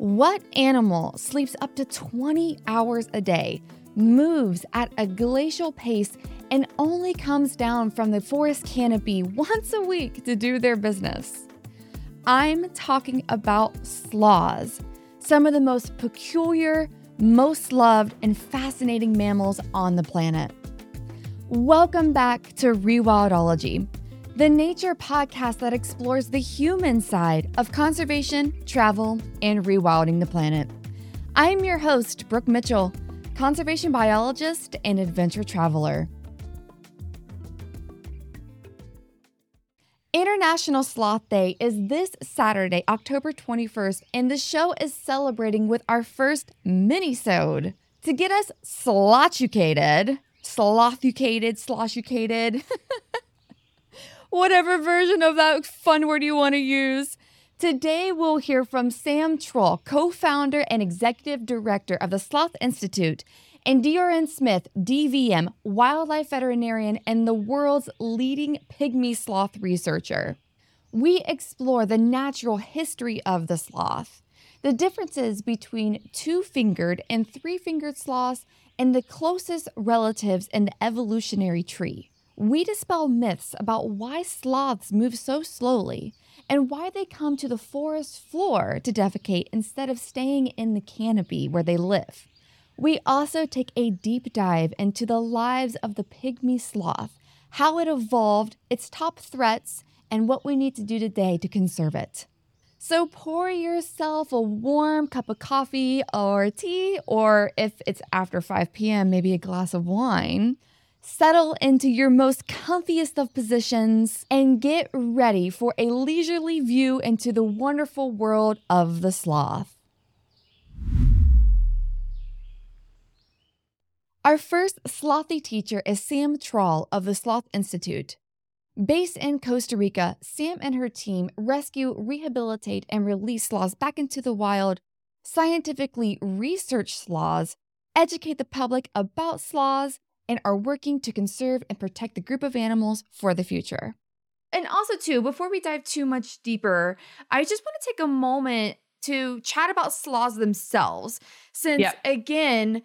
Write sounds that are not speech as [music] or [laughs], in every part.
What animal sleeps up to 20 hours a day, moves at a glacial pace, and only comes down from the forest canopy once a week to do their business? I'm talking about sloths, some of the most peculiar, most loved, and fascinating mammals on the planet. Welcome back to Rewildology the nature podcast that explores the human side of conservation, travel, and rewilding the planet. I'm your host, Brooke Mitchell, conservation biologist and adventure traveler. International Sloth Day is this Saturday, October 21st, and the show is celebrating with our first mini-sode. To get us slothucated, slothucated, sloshucated, [laughs] whatever version of that fun word you want to use. Today, we'll hear from Sam Trull, co founder and executive director of the Sloth Institute, and Diorene Smith, DVM, wildlife veterinarian and the world's leading pygmy sloth researcher. We explore the natural history of the sloth, the differences between two fingered and three fingered sloths, and the closest relatives in the evolutionary tree we dispel myths about why sloths move so slowly and why they come to the forest floor to defecate instead of staying in the canopy where they live. We also take a deep dive into the lives of the pygmy sloth, how it evolved, its top threats, and what we need to do today to conserve it. So pour yourself a warm cup of coffee or tea, or if it's after 5 p.m., maybe a glass of wine Settle into your most comfiest of positions and get ready for a leisurely view into the wonderful world of the sloth. Our first slothy teacher is Sam Trull of the Sloth Institute. Based in Costa Rica, Sam and her team rescue, rehabilitate, and release sloths back into the wild, scientifically research sloths, educate the public about sloths, and are working to conserve and protect the group of animals for the future. And also, too, before we dive too much deeper, I just want to take a moment to chat about sloths themselves, since yep. again,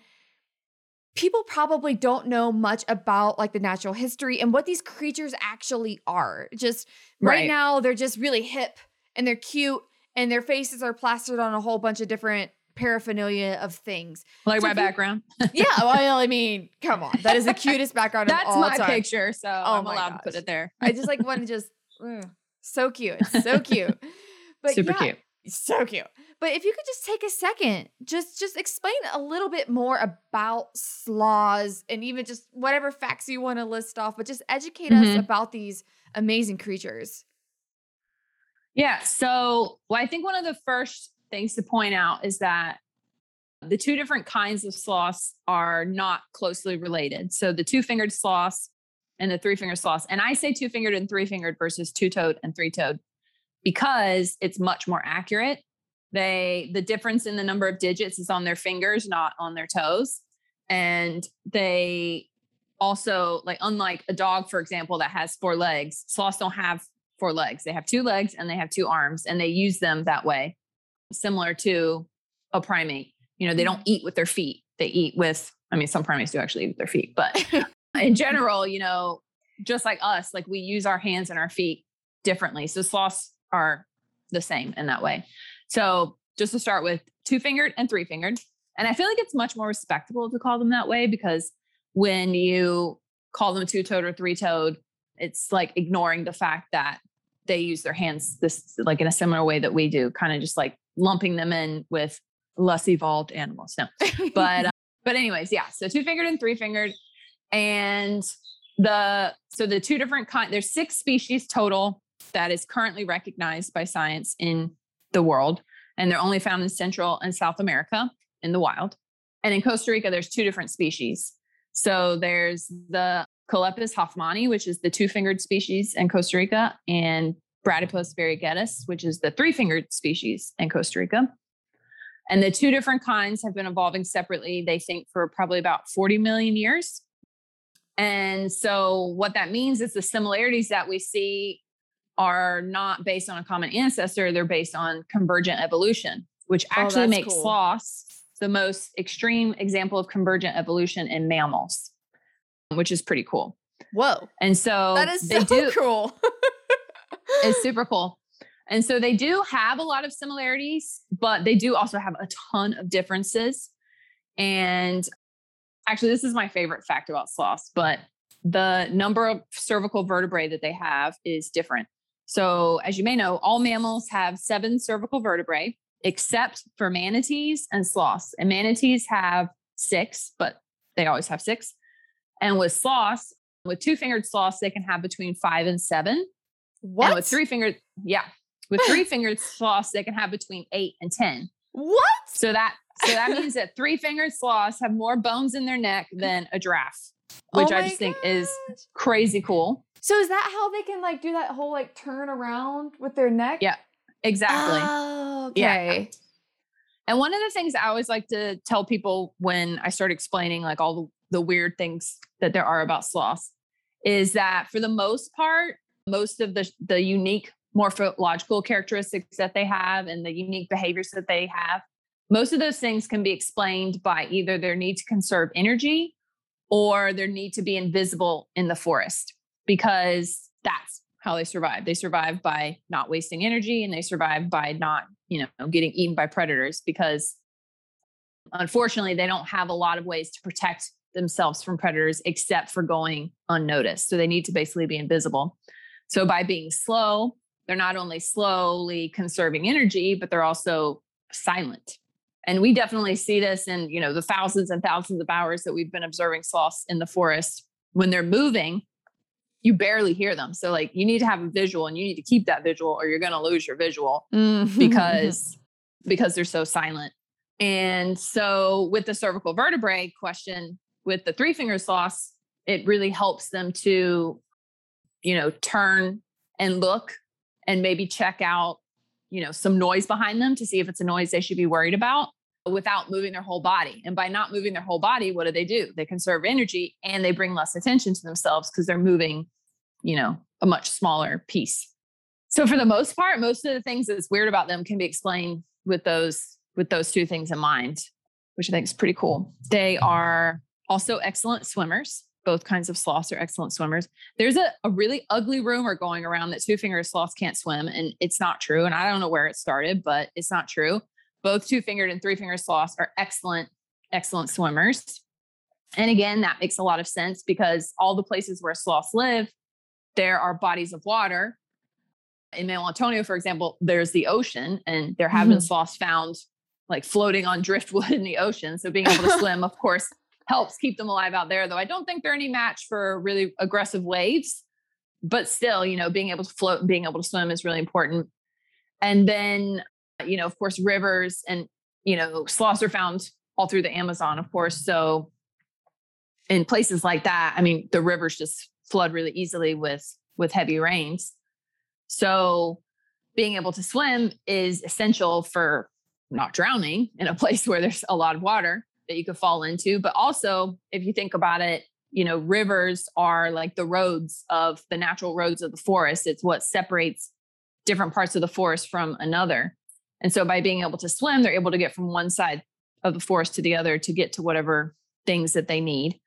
people probably don't know much about like the natural history and what these creatures actually are. Just right, right now, they're just really hip and they're cute and their faces are plastered on a whole bunch of different paraphernalia of things. Like so my background. yeah, [laughs] well, I mean, come on, that is the cutest background. That's my time. picture, so oh I'm allowed gosh. to put it there. I just like want to just [laughs] mm, so cute, so cute, [laughs] but super yeah, cute, so cute. But if you could just take a second, just just explain a little bit more about slaws and even just whatever facts you want to list off, but just educate mm-hmm. us about these amazing creatures. Yeah. So, well, I think one of the first things to point out is that the two different kinds of sloths are not closely related. So the two fingered sloths and the three fingered sloths. And I say two fingered and three fingered versus two toed and three toed because it's much more accurate. They, the difference in the number of digits is on their fingers, not on their toes. And they also, like, unlike a dog, for example, that has four legs, sloths don't have four legs. They have two legs and they have two arms, and they use them that way similar to a primate. You know, they don't mm-hmm. eat with their feet. They eat with, I mean, some primates do actually eat with their feet, but [laughs] [laughs] in general, you know, just like us, like we use our hands and our feet differently. So sloths are the same in that way. So just to start with two fingered and three fingered. And I feel like it's much more respectable to call them that way because when you call them two toed or three toed, it's like ignoring the fact that they use their hands this like in a similar way that we do, kind of just like lumping them in with less evolved animals. No, but [laughs] uh, but anyways, yeah. So two fingered and three fingered, and the so the two different kind. There's six species total that is currently recognized by science in the world, and they're only found in Central and South America in the wild. And in Costa Rica, there's two different species. So there's the Choloepus hoffmanni, which is the two-fingered species in Costa Rica, and Bradypus variegatus, which is the three fingered species in Costa Rica. And the two different kinds have been evolving separately, they think, for probably about 40 million years. And so, what that means is the similarities that we see are not based on a common ancestor, they're based on convergent evolution. which oh, actually that's makes cool. sloths the most extreme example of convergent evolution in mammals, which is pretty cool. Whoa. And so That is they do [laughs] cool. It's super cool. And so they do have a lot of similarities, but they do also have a ton of differences. And actually, this is my favorite fact about sloths, but the number of cervical vertebrae that they have is different. So, as you may know, all mammals have seven cervical vertebrae, except for manatees and sloths. And manatees have six, but they always have six. And with sloths, with two fingered sloths, they can have between five and seven. What? And with three fingered, yeah, with three fingered sloths, they can have between eight and 10. what? So that so that means that [laughs] three fingered sloths have more bones in their neck than a giraffe, oh which Oh I just think is crazy cool. So is that how they can like do that whole like turn around with their neck? Yeah, Exactly. Oh, Yeah. okay. And one of the things I always like to tell people when I start explaining like all the, the weird things that there are about sloths is that for the most part, most of the the unique morphological characteristics that they have and the unique behaviors that they have, most of those things can be explained by either their need to conserve energy or their need to be invisible in the forest because that's how they survive. They survive by not wasting energy and they survive by not, you know, getting eaten by predators because unfortunately they don't have a lot of ways to protect themselves from predators except for going unnoticed. So they need to basically be invisible. So by being slow, they're not only slowly conserving energy, but they're also silent. And we definitely see this in, you know, the thousands and thousands of hours that we've been observing sloths in the forest. When they're moving, you barely hear them. So like you need to have a visual and you need to keep that visual or you're going to lose your visual Mhm. [laughs] because because they're so silent. And so with the cervical vertebrae question with the three finger sloths, it really helps them to you know turn and look and maybe check out you know some noise behind them to see if it's a noise they should be worried about without moving their whole body. And by not moving their whole body, what do they do? They conserve energy and they bring less attention to themselves because they're moving, you know, a much smaller piece. So for the most part, most of the things that's weird about them can be explained with those with those two things in mind, which I think is pretty cool. They are also excellent swimmers. Both kinds of sloths are excellent swimmers. There's a, a really ugly rumor going around that two fingered sloths can't swim, and it's not true. And I don't know where it started, but it's not true. Both two fingered and three fingered sloths are excellent, excellent swimmers. And again, that makes a lot of sense because all the places where sloths live, there are bodies of water. In Manuel Antonio, for example, there's the ocean, and there have been Mhm. sloths found like floating on driftwood [laughs] in the ocean. So being able to [laughs] swim, of course, helps keep them alive out there. Though I don't think they're any match for really aggressive waves. But still, you know, being able to float and being able to swim is really important. And then, you know, of course, rivers and you know, sloths are found all through the Amazon, of course. So in places like that, I mean, the rivers just flood really easily with with heavy rains. So being able to swim is essential for not drowning in a [laughs] place where there's a lot of water that you could fall into. But also, if you think about it, you know, rivers are like the roads of the natural roads of the forest. It's what separates different parts of the forest from another. And so by being able to swim, they're able to get from one side of the forest to the other to get to whatever things that they need.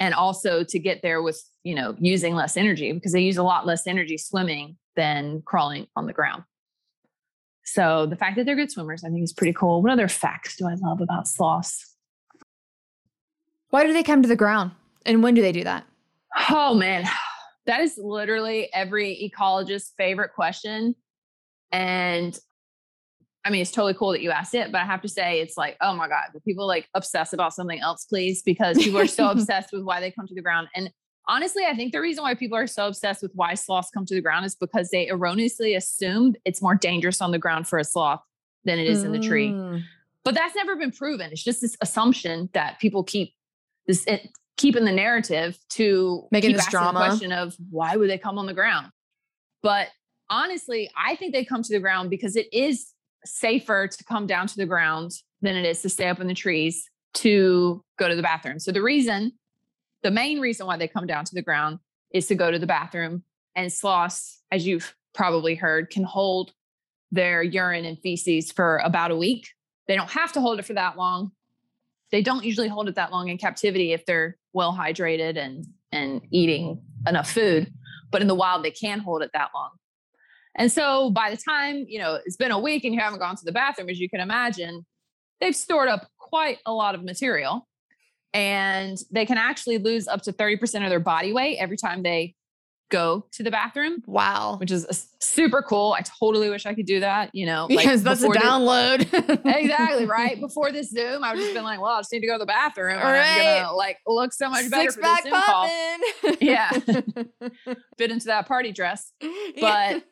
And also to get there with, you know, using less energy because they use a lot less energy swimming than crawling on the ground. So the fact that they're good swimmers, I think is pretty cool. What other facts do I love about sloths? Why do they come to the ground? And when do they do that? Oh man, that is literally every ecologist's favorite question. And I mean, it's totally cool that you asked it, but I have to say, it's like, oh my God, the people like obsess about something else, please, because people are so [laughs] obsessed with why they come to the ground. And honestly, I think the reason why people are so obsessed with why sloths come to the ground is because they erroneously assumed it's more dangerous on the ground for a sloth than it is in the tree. Mm. But that's never been proven. It's just this assumption that people keep this eh, it, keep in the narrative to Making this drama. question of why would they come on the ground? But honestly, I think they come to the ground because it is safer to come down to the ground than it is to stay up in the trees to go to the bathroom. So the reason, the main reason why they come down to the ground is to go to the bathroom. And sloths, as you've probably heard, can hold their urine and feces for about a week They don't have to hold it for that long. They don't usually hold it that long in captivity if they're well hydrated and and eating enough food. But in the wild, they can hold it that long. And so by the time, you know, it's been a week and you haven't gone to the bathroom, as you can imagine, they've stored up quite a lot of material and they can actually lose up to 30% of their body weight every time they go to the bathroom. Wow. Which is super cool. I totally wish I could do that, you know. [laughs] Because like that's a download. [laughs] Exactly, [laughs] right? Before this Zoom, I would just been like, well, I just need to go to the bathroom. Right. I'm gonna like look so much better Six for this Zoom call. Yeah. Fit into that party dress. But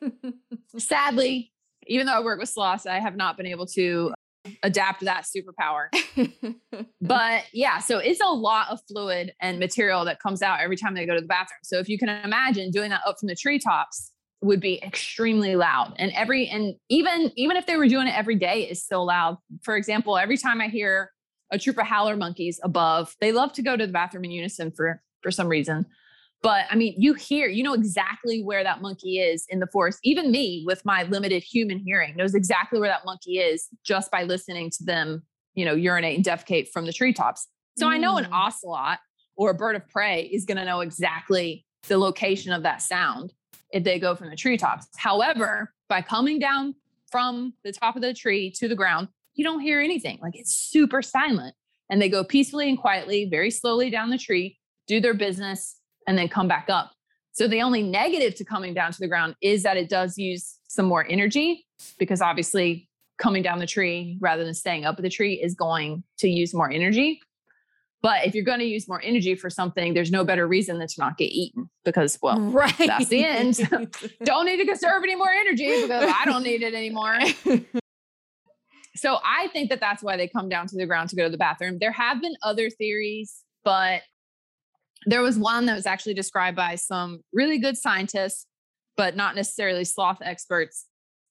sadly, even though I work with sloths, I have not been able to adapt that superpower. [laughs] but yeah, so it's a lot of fluid and material that comes out every time they go to the bathroom. So if you can imagine doing that up from the treetops would be extremely loud. And every and even even if they were doing it every day is still loud. For example, every time I hear a troop of howler monkeys above, they love to go to the bathroom in unison for for some reason. But I mean, you hear, you know exactly where that monkey is in the forest. Even me, with my limited human hearing, knows exactly where that monkey is just by listening to them, you know, urinate and defecate from the treetops. So mm. I know an mm. ocelot or a bird of prey is going to know exactly the location of that sound if they go from the treetops. However, by coming down from the top of the tree to the ground, you don't hear anything. Like it's super silent. And they go peacefully and quietly, very slowly down the tree, do their business, and then come back up. So the only negative to coming down to the ground is that it does use some more energy because obviously coming down the tree rather than staying up at the tree is going to use more energy. But if you're going to use more energy for something, there's no better reason than to not get eaten because, well, right. that's the end. [laughs] [laughs] don't need to conserve any more energy because I don't need it anymore. [laughs] so I think that that's why they come down to the ground to go to the bathroom. There have been other theories, but there was one that was actually described by some really good scientists, but not necessarily sloth experts,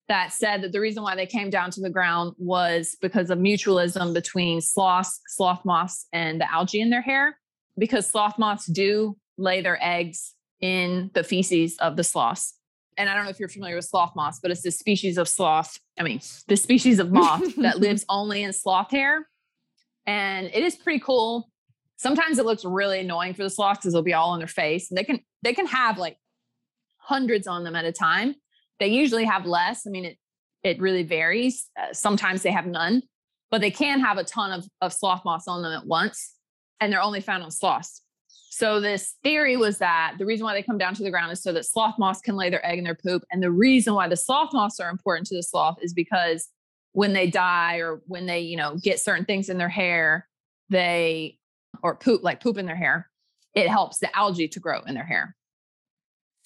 that said that the reason why they came down to the ground was because of mutualism between sloths, sloth moths, and the algae in their hair. Because sloth moths do lay their eggs in the feces of the sloths. And I don't know if you're familiar with sloth moths, but it's this species of sloth. I mean, the species of moth that [laughs] lives only in sloth hair. And it is pretty cool sometimes it looks really annoying for the sloths because they'll be all on their face and they can they can have like hundreds on them at a time. They usually have less i mean it it really varies. Uh, sometimes they have none but they can have a ton of, of sloth moths on them at once and they're only found on sloths. So this theory was that the reason why they come down to the ground is so that sloth moths can lay their egg in their poop and the reason why the sloth moths are important to the sloth is because when they die or when they you know get certain things in their hair they or poop, like poop in their hair, it helps the algae to grow in their hair.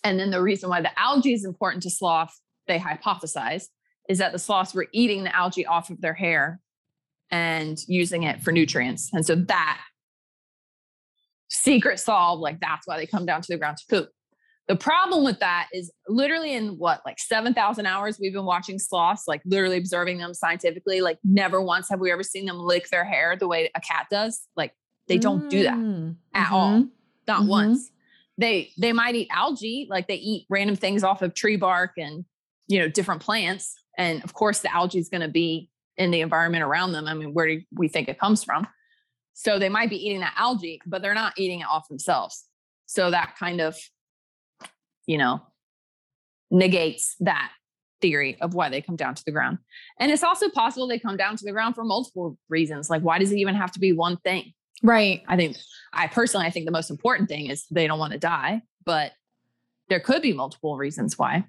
And then the reason why the algae is important to sloth, they hypothesize, is that the sloths were eating the algae off of their hair and using it for nutrients. And so that secret solved, like that's why they come down to the ground to poop. The problem with that is literally in what, like 7,000 hours we've been watching sloths, like literally observing them scientifically. Like never once have we ever seen them lick their hair the way a cat does. Like they don't do that mm, at mm-hmm. all. Not mm-hmm. once. They they might eat algae, like they eat random things off of tree bark and you know different plants. And of course, the algae is going to be in the environment around them. I mean, where do we think it comes from? So they might be eating that algae, but they're not eating it off themselves. So that kind of, you know, negates that theory of why they come down to the ground. And it's also possible they come down to the ground for multiple reasons. Like, why does it even have to be one thing? Right. I think I personally I think the most important thing is they don't want to die, but there could be multiple reasons why.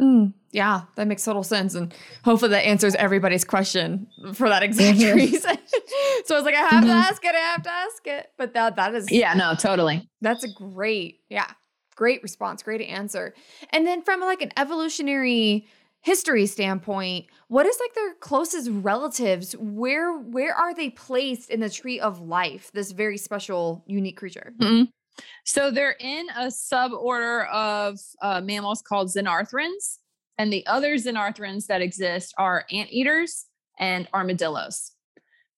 Mm, yeah, that makes total sense. And hopefully that answers everybody's question for that exact mm-hmm. reason. [laughs] so I was like, I have mm-hmm. to ask it, I have to ask it. But that that is Yeah, no, totally. That's a great, yeah, great response, great answer. And then from like an evolutionary history standpoint, what is like their closest relatives? Where where are they placed in the tree of life? This very special, unique creature. Mm-hmm. So they're in a suborder of uh, mammals called xenarthrans, and the other xenarthrans that exist are anteaters and armadillos.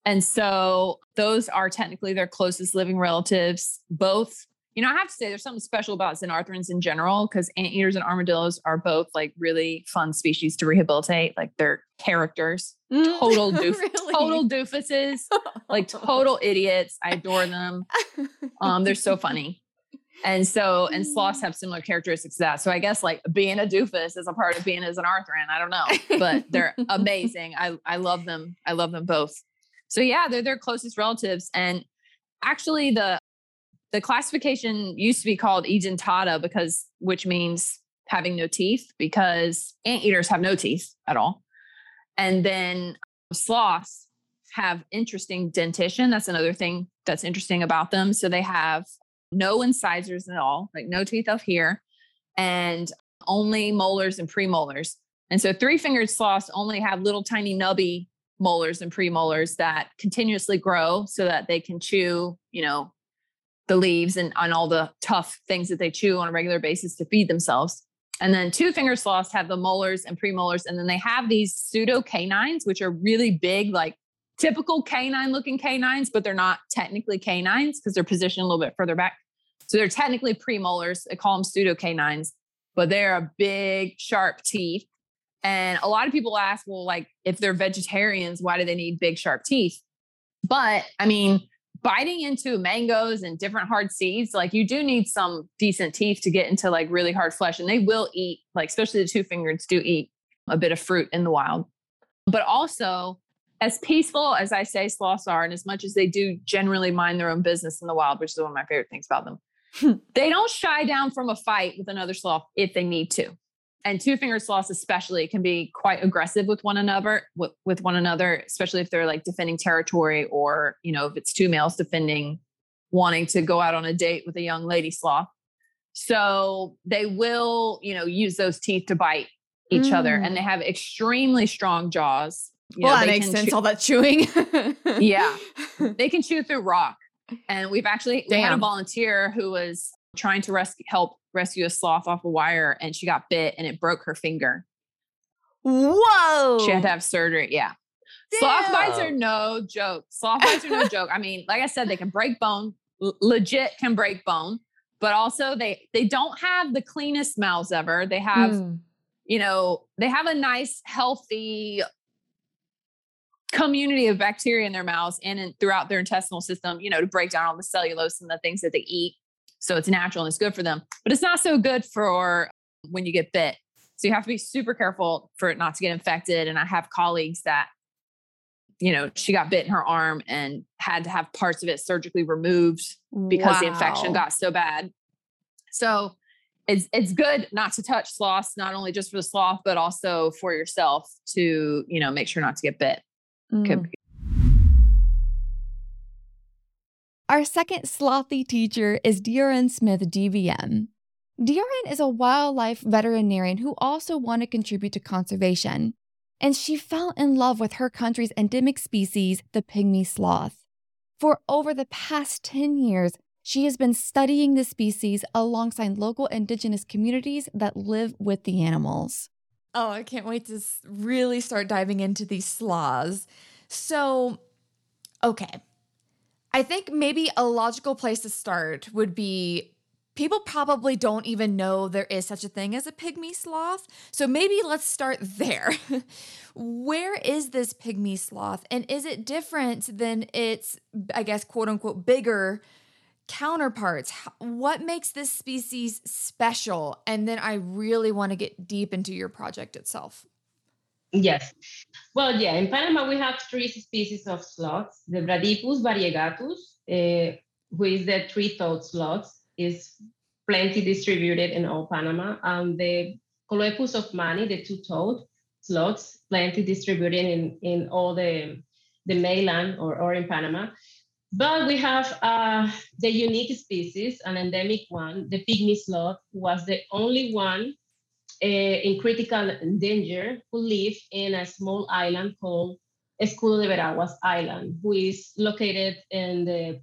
And so those are technically their closest living relatives. Both you know, I have to say there's something special about xenarthrans in general because anteaters and armadillos are both like really fun species to rehabilitate. Like they're characters, Mm, [laughs] total doof, really? total doofuses, like [laughs] total idiots. I adore them. Um, they're so funny. And so, and sloths have similar characteristics to that. So I guess like being a doofus is a part of being a xenarthran. I don't know, but they're [laughs] amazing. I, I love them. I love them both. So yeah, they're their closest relatives. And actually the, the classification used to be called edentata because, which means having no teeth because anteaters have no teeth at all. And then sloths have interesting dentition. That's another thing that's interesting about them. So they have no incisors at all, like no teeth up here, and only molars and premolars. And so three fingered sloths only have little tiny nubby molars and premolars that continuously grow so that they can chew, you know, the leaves and on all the tough things that they chew on a regular basis to feed themselves. And then two finger sloths have the molars and premolars. And then they have these pseudo canines, which are really big, like typical canine looking canines, but they're not technically canines because they're positioned a little bit further back. So they're technically premolars. They call them pseudo canines, but they're a big, sharp teeth. And a lot of people ask, well, like if they're vegetarians, why do they need big, sharp teeth? But I mean, biting into mangoes and different hard seeds, like you do need some decent teeth to get into like really hard flesh. And they will eat, like, especially the two fingers do eat a bit of fruit in the wild. But also, as peaceful as I say sloths are, and as much as they do generally mind their own business in the wild, which is one of my favorite things about them, [laughs] they don't shy down from a fight with another sloth if they need to. And two finger sloths, especially, can be quite aggressive with one another. With, with one another, especially if they're like defending territory, or you know, if it's two males defending, wanting to go out on a date with a young lady sloth. So they will, you know, use those teeth to bite each other, and they mm. have extremely strong jaws. You well, know, that makes sense. chew- All that chewing. Yeah. [laughs] they can chew through rock. And we've actually we had a volunteer who was trying to rescue help rescue a sloth off a wire and she got bit and it broke her finger. Whoa. She had to have surgery. Yeah. Sloth bites are no joke. Sloth bites are no [laughs] joke. I mean, like I said, they can break bone, l- legit can break bone, but also they they don't have the cleanest mouths ever. They have Mm. you know, they have a nice, healthy community of bacteria in their mouths and in, throughout their intestinal system, you know, to break down all the cellulose and the things that they eat. So it's natural and it's good for them, but it's not so good for when you get bit. So you have to be super careful for it not to get infected. And I have colleagues that, you know, she got bit in her arm and had to have parts of it surgically removed because the infection got so bad. So it's it's good not to touch sloths, not only just for the sloth, but also for yourself to, you know, make sure not to get bit. Could Mm. be- Our second slothy teacher is Diorene Smith, DVM. Diorene is a wildlife veterinarian who also wanted to contribute to conservation, and she fell in love with her country's endemic species, the pygmy sloth. For over the past 10 years, she has been studying the species alongside local indigenous communities that live with the animals. Oh, I can't wait to really start diving into these sloths. So, okay. I think maybe a logical place to start would be people probably don't even know there is such a thing as a pygmy sloth. So maybe let's start there. [laughs] Where is this pygmy sloth? And is it different than its, I guess, quote unquote, bigger counterparts? What makes this species special? And then I really want to get deep into your project itself. Yes. Well, yeah, in Panama we have three species of sloths. The Bradypus variegatus, uh, who is the three-toed sloth, is plenty distributed in all Panama. And the Choloepus hoffmanni, the two-toed sloths, plenty distributed in, in all the, the mainland or, or in Panama. But we have uh, the unique species, an endemic one, the pygmy sloth, was the only one in critical danger who live in a small island called Escudo de Veraguas Island, who is located in the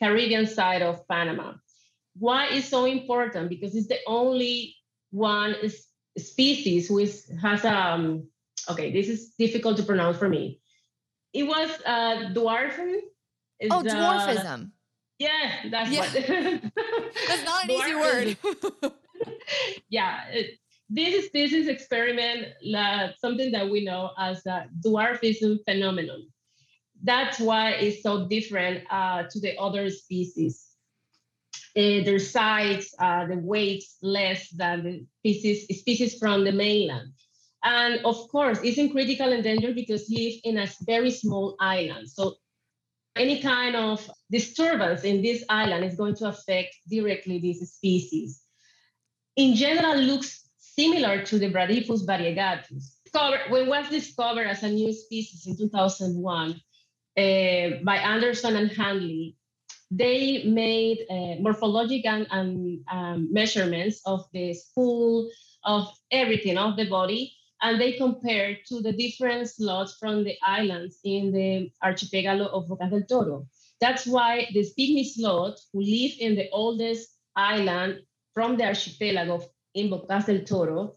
Caribbean side of Panama. Why is so important? Because it's the only one species who is, has um okay, this is difficult to pronounce for me. It was uh, dwarfism. is, Oh, uh, dwarfism. Yeah, that's Yeah. what. [laughs] That's not an easy word. [laughs] [laughs] yeah, it- this is this is experiment something that we know as a dwarfism phenomenon. That's why it's so different uh, to the other species. Uh, their size, uh, the weight less than the species species from the mainland, and of course, it's in critical endanger because live in a very small island. So any kind of disturbance in this island is going to affect directly this species. In general, looks similar to the Bradypus variegatus. When was discovered as a new species in 2001 uh, by Anderson and Handley, they made uh, morphologic and, and um, measurements of the skull, of everything of the body, and they compared to the different slots from the islands in the archipelago of Bocas del Toro. That's why the pygmy sloth, who live in the oldest island from the archipelago in Bocas del Toro,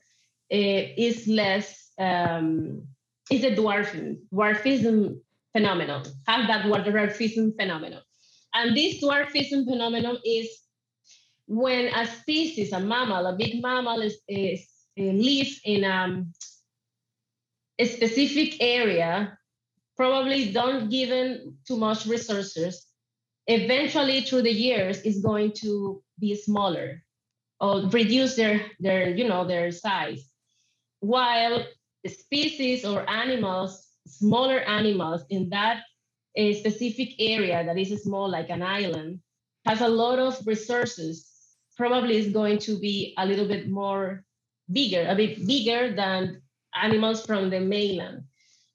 uh, is less, um, is a dwarfism, dwarfism phenomenon, has that dwarfism phenomenon. And this dwarfism phenomenon is when a species, a mammal, a big mammal, is, is uh, lives in um, a specific area, probably don't given too much resources, eventually through the years is going to be smaller or reduce their their you know their size. While species or animals, smaller animals in that a specific area that is small like an island has a lot of resources probably is going to be a little bit more bigger a bit bigger than animals from the mainland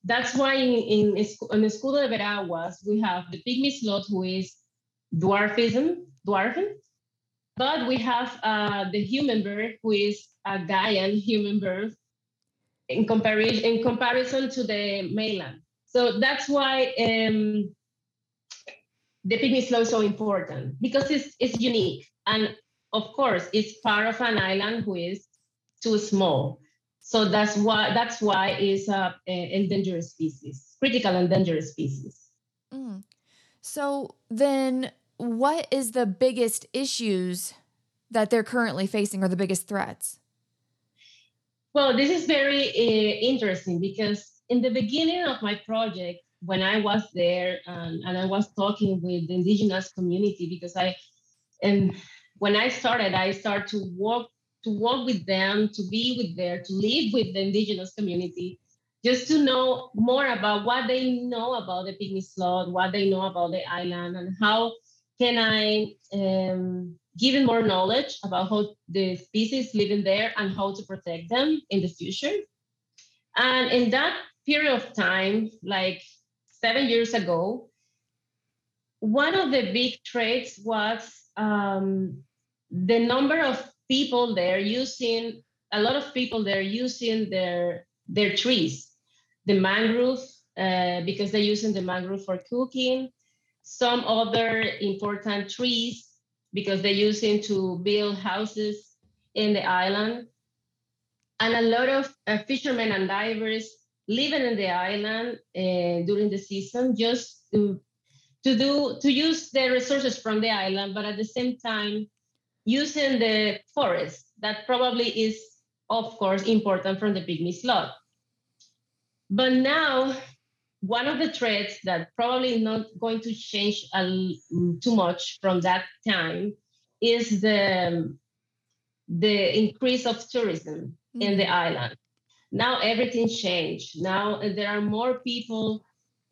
that's why in, in, in Escudo de Veraguas, we have the pygmy sloth who is dwarfism, dwarfing, but we have uh, the hummingbird who is a Gaian hummingbird in comparison in comparison to the mainland. So that's why um, the pygmy sloth is so important because it's, it's unique. And of course, it's part of an island who is too small. So that's why that's why it's a, a endangered species, critical endangered species. Mm. So then, what is the biggest issues that they're currently facing, or the biggest threats? Well, this is very uh, interesting because in the beginning of my project, when I was there and, and I was talking with the indigenous community, because I and when I started, I started to work to work with them, to be with there, to live with the indigenous community, just to know more about what they know about the pygmy Slot, what they know about the island, and how can I um, give them more knowledge about how the species living there and how to protect them in the future. And in that period of time, like seven years ago, one of the big traits was um, the number of people there using a lot of people there using their their trees, the mangrove uh, because they're using the mangrove for cooking. Some other important trees because they're using to build houses in the island, and a lot of uh, fishermen and divers living in the island uh, during the season just to to do to use the resources from the island, but at the same time using the forest that probably is of course important from the pygmy slot. But now one of the threats that probably not going to change too much from that time is the the increase of tourism mm-hmm. in the island. Now everything changed. Now there are more people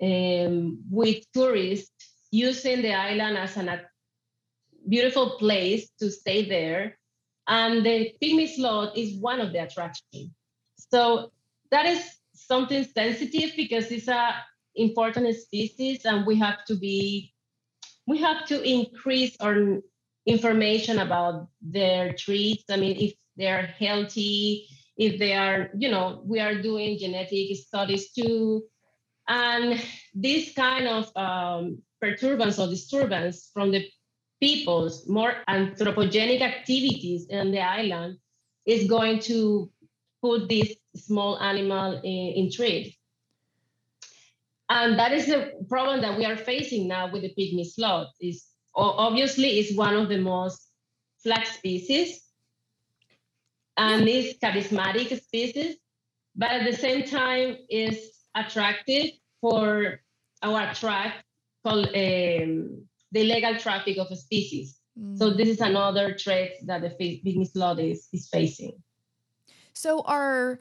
um, with tourists using the island as an beautiful place to stay there. And the pygmy sloth is one of the attractions. So that is something sensitive because it's a important species and we have to be we have to increase our information about their treats. I mean, if they're healthy, if they are, you know, we are doing genetic studies too. And this kind of um, perturbance or disturbance from the people's more anthropogenic activities in the island is going to put this small animal in, in trade. And that is the problem that we are facing now with the pygmy sloth is obviously is one of the most flag species and is charismatic species, but at the same time is attractive for our attract called um, the illegal traffic of species. Mm. So this is another threat that the pygmy sloth is, is facing. So are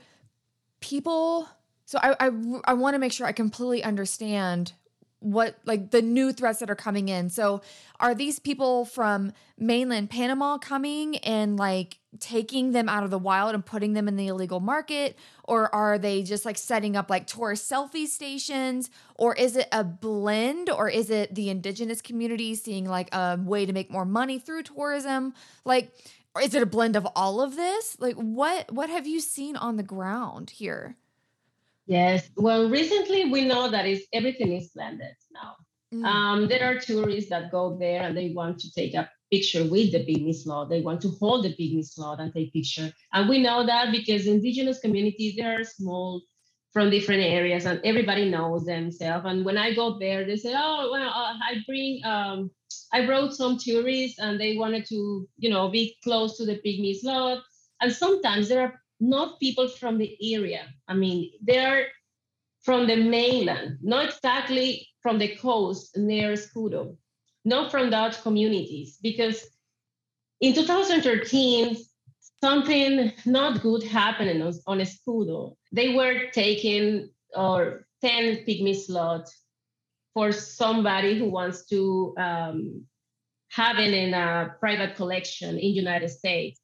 people so I I, I want to make sure I completely understand what like the new threats that are coming in. So are these people from mainland Panama coming and like taking them out of the wild and putting them in the illegal market or are they just like setting up like tourist selfie stations or is it a blend or is it the indigenous community seeing like a way to make more money through tourism? Like or is it a blend of all of this? Like what what have you seen on the ground here? Yes. Well, recently we know that is everything is blended now. Mm. Um, there are tourists that go there and they want to take a picture with the pygmy sloth. They want to hold the pygmy sloth and take picture. And we know that because indigenous communities they are small from different areas and everybody knows themselves. And when I go there, they say, "Oh, well, uh, I bring." Um, I brought some tourists and they wanted to, you know, be close to the pygmy sloth. And sometimes there are not people from the area. I mean, they're from the mainland, not exactly from the coast near Escudo, not from Dutch communities, because in 2013, something not good happening on, on Escudo. They were taking or 10 pygmy slots for somebody who wants to um, have it in a private collection in United States.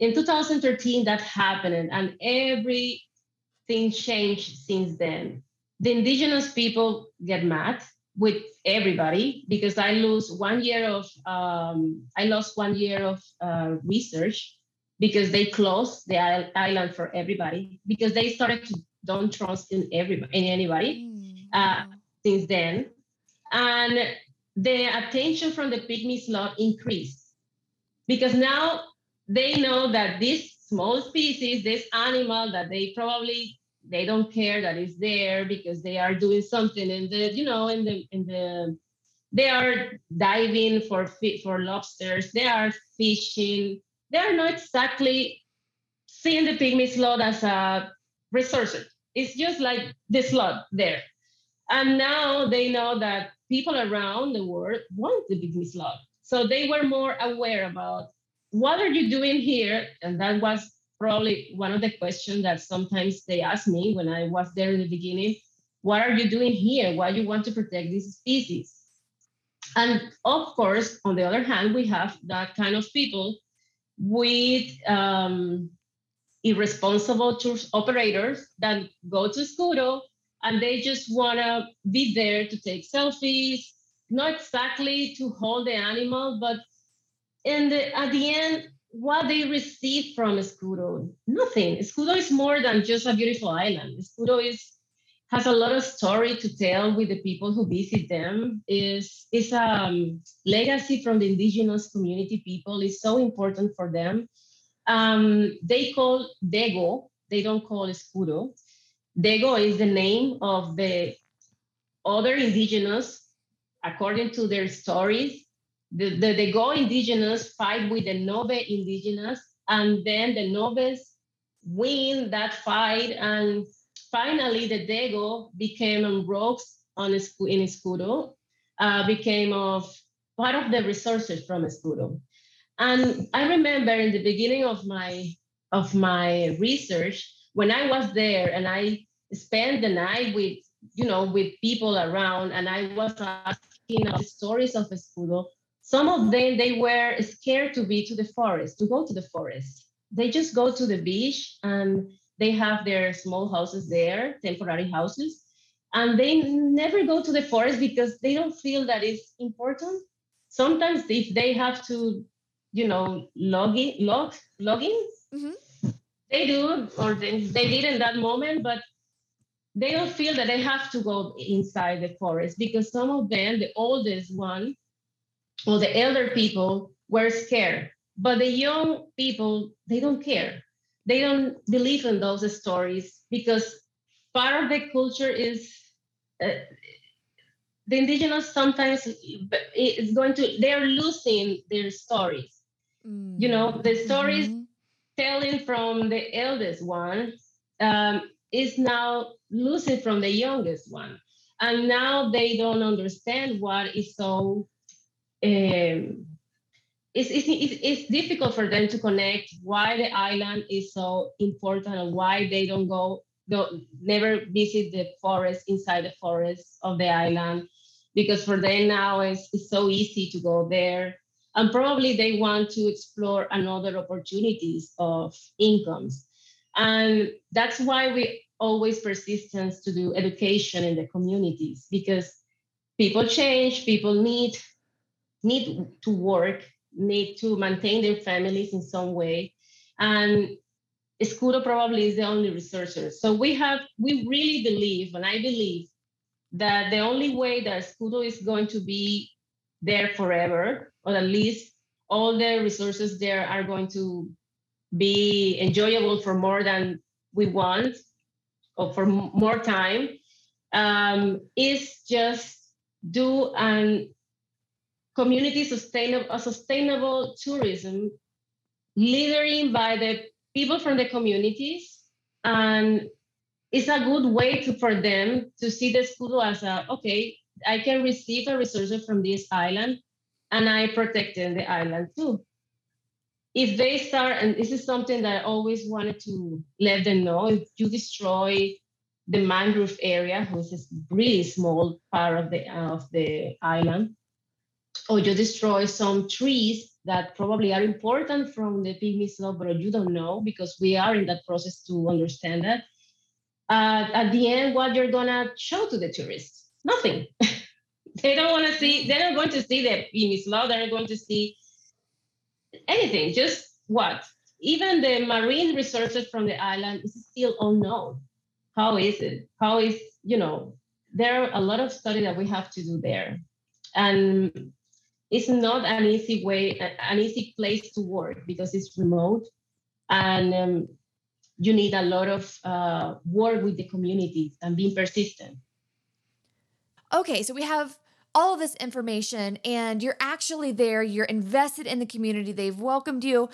In 2013, that happened, and everything changed since then. The indigenous people get mad with everybody because I lose one year of um, I lost one year of uh, research because they closed the island for everybody because they started to don't trust in everybody in anybody mm. uh, since then, and the attention from the pygmy sloth increased because now they know that this small species, this animal that they probably they don't care that is there because they are doing something in the you know in the in the they are diving for for lobsters they are fishing they are not exactly seeing the pygmy sloth as a resource it's just like the sloth there and now they know that people around the world want the pygmy sloth so they were more aware about what are you doing here? And that was probably one of the questions that sometimes they asked me when I was there in the beginning. What are you doing here? Why you want to protect this species? And of course, on the other hand, we have that kind of people with um, irresponsible tour operators that go to Escudo and they just want to be there to take selfies, not exactly to hold the animal, but and at the end, what they receive from Escudo, nothing. Escudo is more than just a beautiful island. Escudo is has a lot of story to tell with the people who visit them. is is a um, legacy from the indigenous community people. is so important for them. Um, they call Dego. They don't call Escudo. Dego is the name of the other indigenous, according to their stories, the, the, the Go indigenous fight with the Nove indigenous, and then the Noves win that fight. And finally, the Dego became rocks on in Escudo, uh, became of part of the resources from Escudo. And I remember in the beginning of my of my research, when I was there and I spent the night with you know with people around, and I was asking the stories of Escudo some of them, they were scared to be to the forest, to go to the forest. They just go to the beach and they have their small houses there, temporary houses, and they never go to the forest because they don't feel that it's important. Sometimes if they have to, you know, log in, log, login, mm-hmm. they do, or they, they did in that moment, but they don't feel that they have to go inside the forest because some of them, the oldest one, or the elder people were scared, but the young people, they don't care. They don't believe in those stories because part of the culture is uh, the indigenous sometimes is going to they're losing their stories mm. you know the stories mm-hmm. telling from the eldest one um, is now losing from the youngest one and now they don't understand what is so um, it's, it's, it's, difficult for them to connect why the island is so important and why they don't go don't never visit the forest inside the forest of the island. Because for them now it's, it's so easy to go there. And probably they want to explore another opportunities of incomes. And that's why we always persistence to do education in the communities because people change people need need to work need to maintain their families in some way and Escudo probably is the only researcher. So we have, we really believe, and I believe that the only way that Escudo is going to be there forever, or at least all the resources there are going to be enjoyable for more than we want, or for more time, um, is just do an community sustainable, a sustainable tourism, leading by the people from the communities and it's a good way to, for them to see the escudo as a okay i can receive a resource from this island and i protect the island too. If they start and this is something that i always wanted to let them know if you destroy the mangrove area which is really small part of the uh, of the island or you destroy some trees that probably are important from the pygmy sloth, but you don't know because we are in that process to understand that. Uh, at the end, what you're gonna show to the tourists? Nothing. [laughs] they don't want to see. They're not going to see the pygmy sloth. They're not going to see anything. Just what? Even the marine resources from the island is still unknown. How is it? How is you know? There are a lot of study that we have to do there, and it's not an easy way, an easy place to work because it's remote and um, you need a lot of uh, work with the community and being persistent. Okay, so we have all of this information and you're actually there, you're invested in the community, they've welcomed you.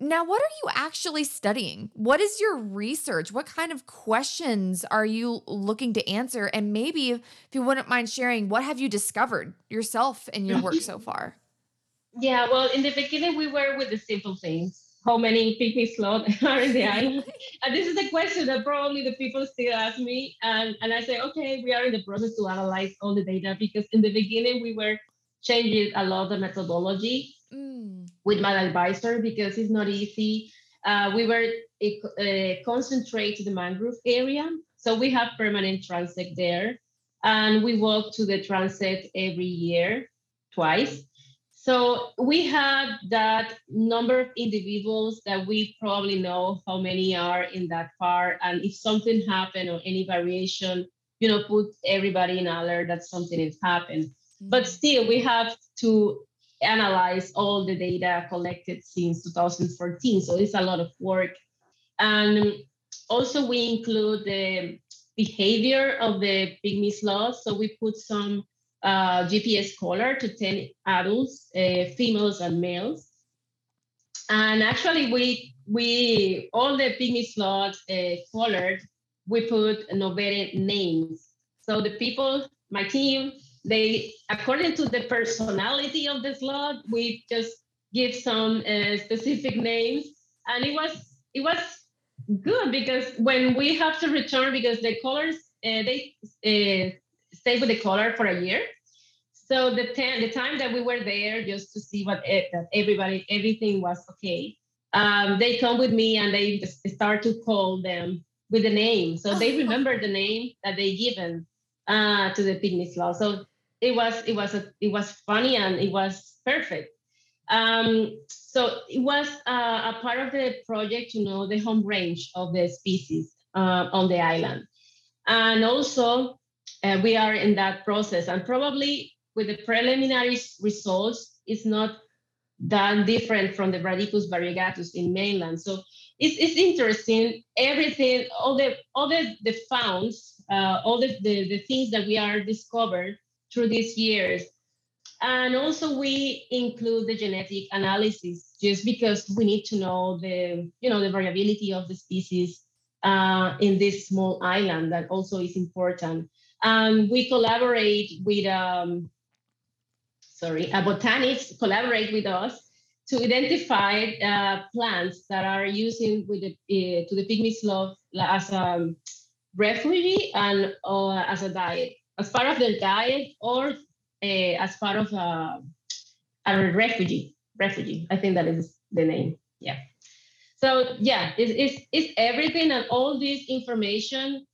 Now, what are you actually studying? What is your research? What kind of questions are you looking to answer? And maybe, if you wouldn't mind sharing, what have you discovered yourself in your work so [laughs] far? Yeah, well, in the beginning, we were with the simple things. How many pygmy sloths [laughs] are in the island? [laughs] and this is a question that probably the people still ask me. And, and I say, okay, we are in the process to analyze all the data because in the beginning, we were changing a lot of the methodology mm. With my advisor because it's not easy. Uh, we were uh, concentrate to the mangrove area. So we have permanent transect there. And we walk to the transect every year, twice. So we had that number of individuals that we probably know how many are in that part. And if something happened or any variation, you know, put everybody in alert that something has happened. But mm-hmm. still, we have to analyze all the data collected since 2014. So it's a lot of work. And also we include the behavior of the pygmy sloth. So we put some uh, GPS collar to 10 adults, uh, females and males. And actually we, we all the pygmy sloths uh, collared, we put novated names. So the people, my team, they according to the personality of the sloth we just give some uh, specific names. And it was it was good because when we have to return because the colors uh, they uh, stay with the color for a year. So the, ten, the time that we were there just to see what it, that everybody everything was okay um, they come with me and they just start to call them with the name. So they [laughs] remember the name that they given uh, to the pygmy sloth so it was it was a, it was funny and it was perfect. Um, so it was uh, a part of the project to know the home range of the species uh, on the island, and also uh, we are in that process. And probably with the preliminary results, it's not that different from the Bradypus variegatus in mainland. So it's, it's interesting. Everything, all the all the, the founds, uh, all the, the, the things that we are discovered through these years. And also we include the genetic analysis just because we need to know the, you know, the variability of the species uh, in this small island that also is important. And we collaborate with, um, sorry, a botanist collaborate with us to identify uh, plants that are using with the, uh, to the pygmy sloth as a refugee and uh, as a diet, as part of their diet or uh, as part of a, a refugee. Refugee, I think that is the name. Yeah. So yeah, it's, it's, it's everything and all this information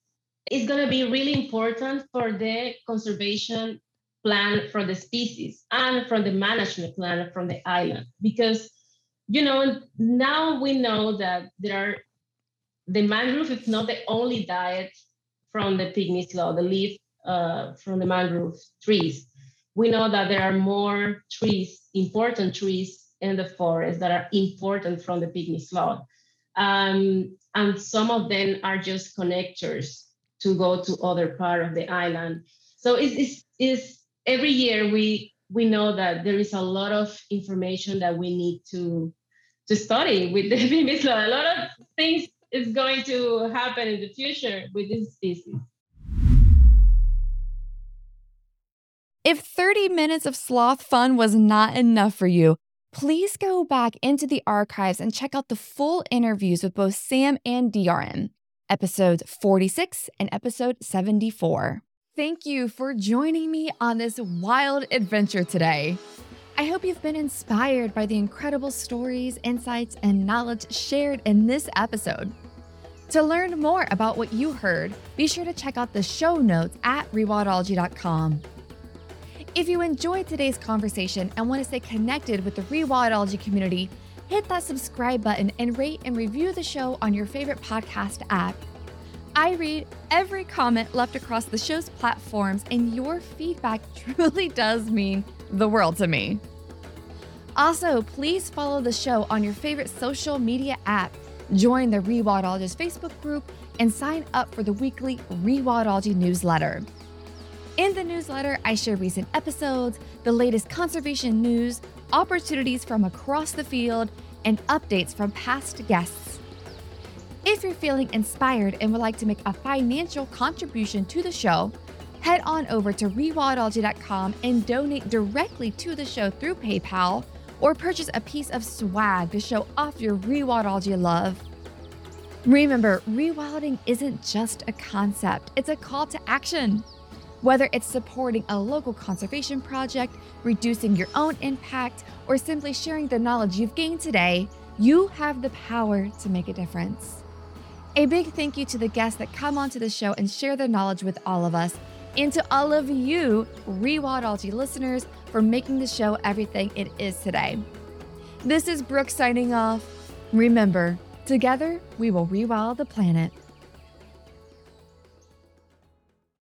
is going to be really important for the conservation plan for the species and from the management plan from the island because you know now we know that there are the mangrove is not the only diet from the pygmy sloth the leaf uh, from the mangrove trees we know that there are more trees important trees in the forest that are important from the pygmy sloth um, and some of them are just connectors to go to other part of the island so it's, it's, it's every year we we know that there is a lot of information that we need to to study with the [laughs] pygmy sloth. A lot of things is going to happen in the future with this species. If 30 minutes of sloth fun was not enough for you, please go back into the archives and check out the full interviews with both Sam and Diorene, episodes 46 and episode 74. Thank you for joining me on this wild adventure today. I hope you've been inspired by the incredible stories, insights, and knowledge shared in this episode. To learn more about what you heard, be sure to check out the show notes at rewildology.com. If you enjoyed today's conversation and want to stay connected with the rewildology community, hit that subscribe button and rate and review the show on your favorite podcast app. I read every comment left across the show's platforms, and your feedback [laughs] truly does mean the world to me. Also, please follow the show on your favorite social media app, join the Rewildologist Facebook group, and sign up for the weekly Rewildology newsletter. In the newsletter, I share recent episodes, the latest conservation news, opportunities from across the field, and updates from past guests. If you're feeling inspired and would like to make a financial contribution to the show, head on over to rewildology.com and donate directly to the show through PayPal or purchase a piece of swag to show off your rewildology love. Remember, rewilding isn't just a concept, it's a call to action. Whether it's supporting a local conservation project, reducing your own impact, or simply sharing the knowledge you've gained today, you have the power to make a difference. A big thank you to the guests that come onto the show and share their knowledge with all of us, and to all of you, Rewildology listeners, for making the show everything it is today. This is Brooke signing off. Remember, together we will rewild the planet.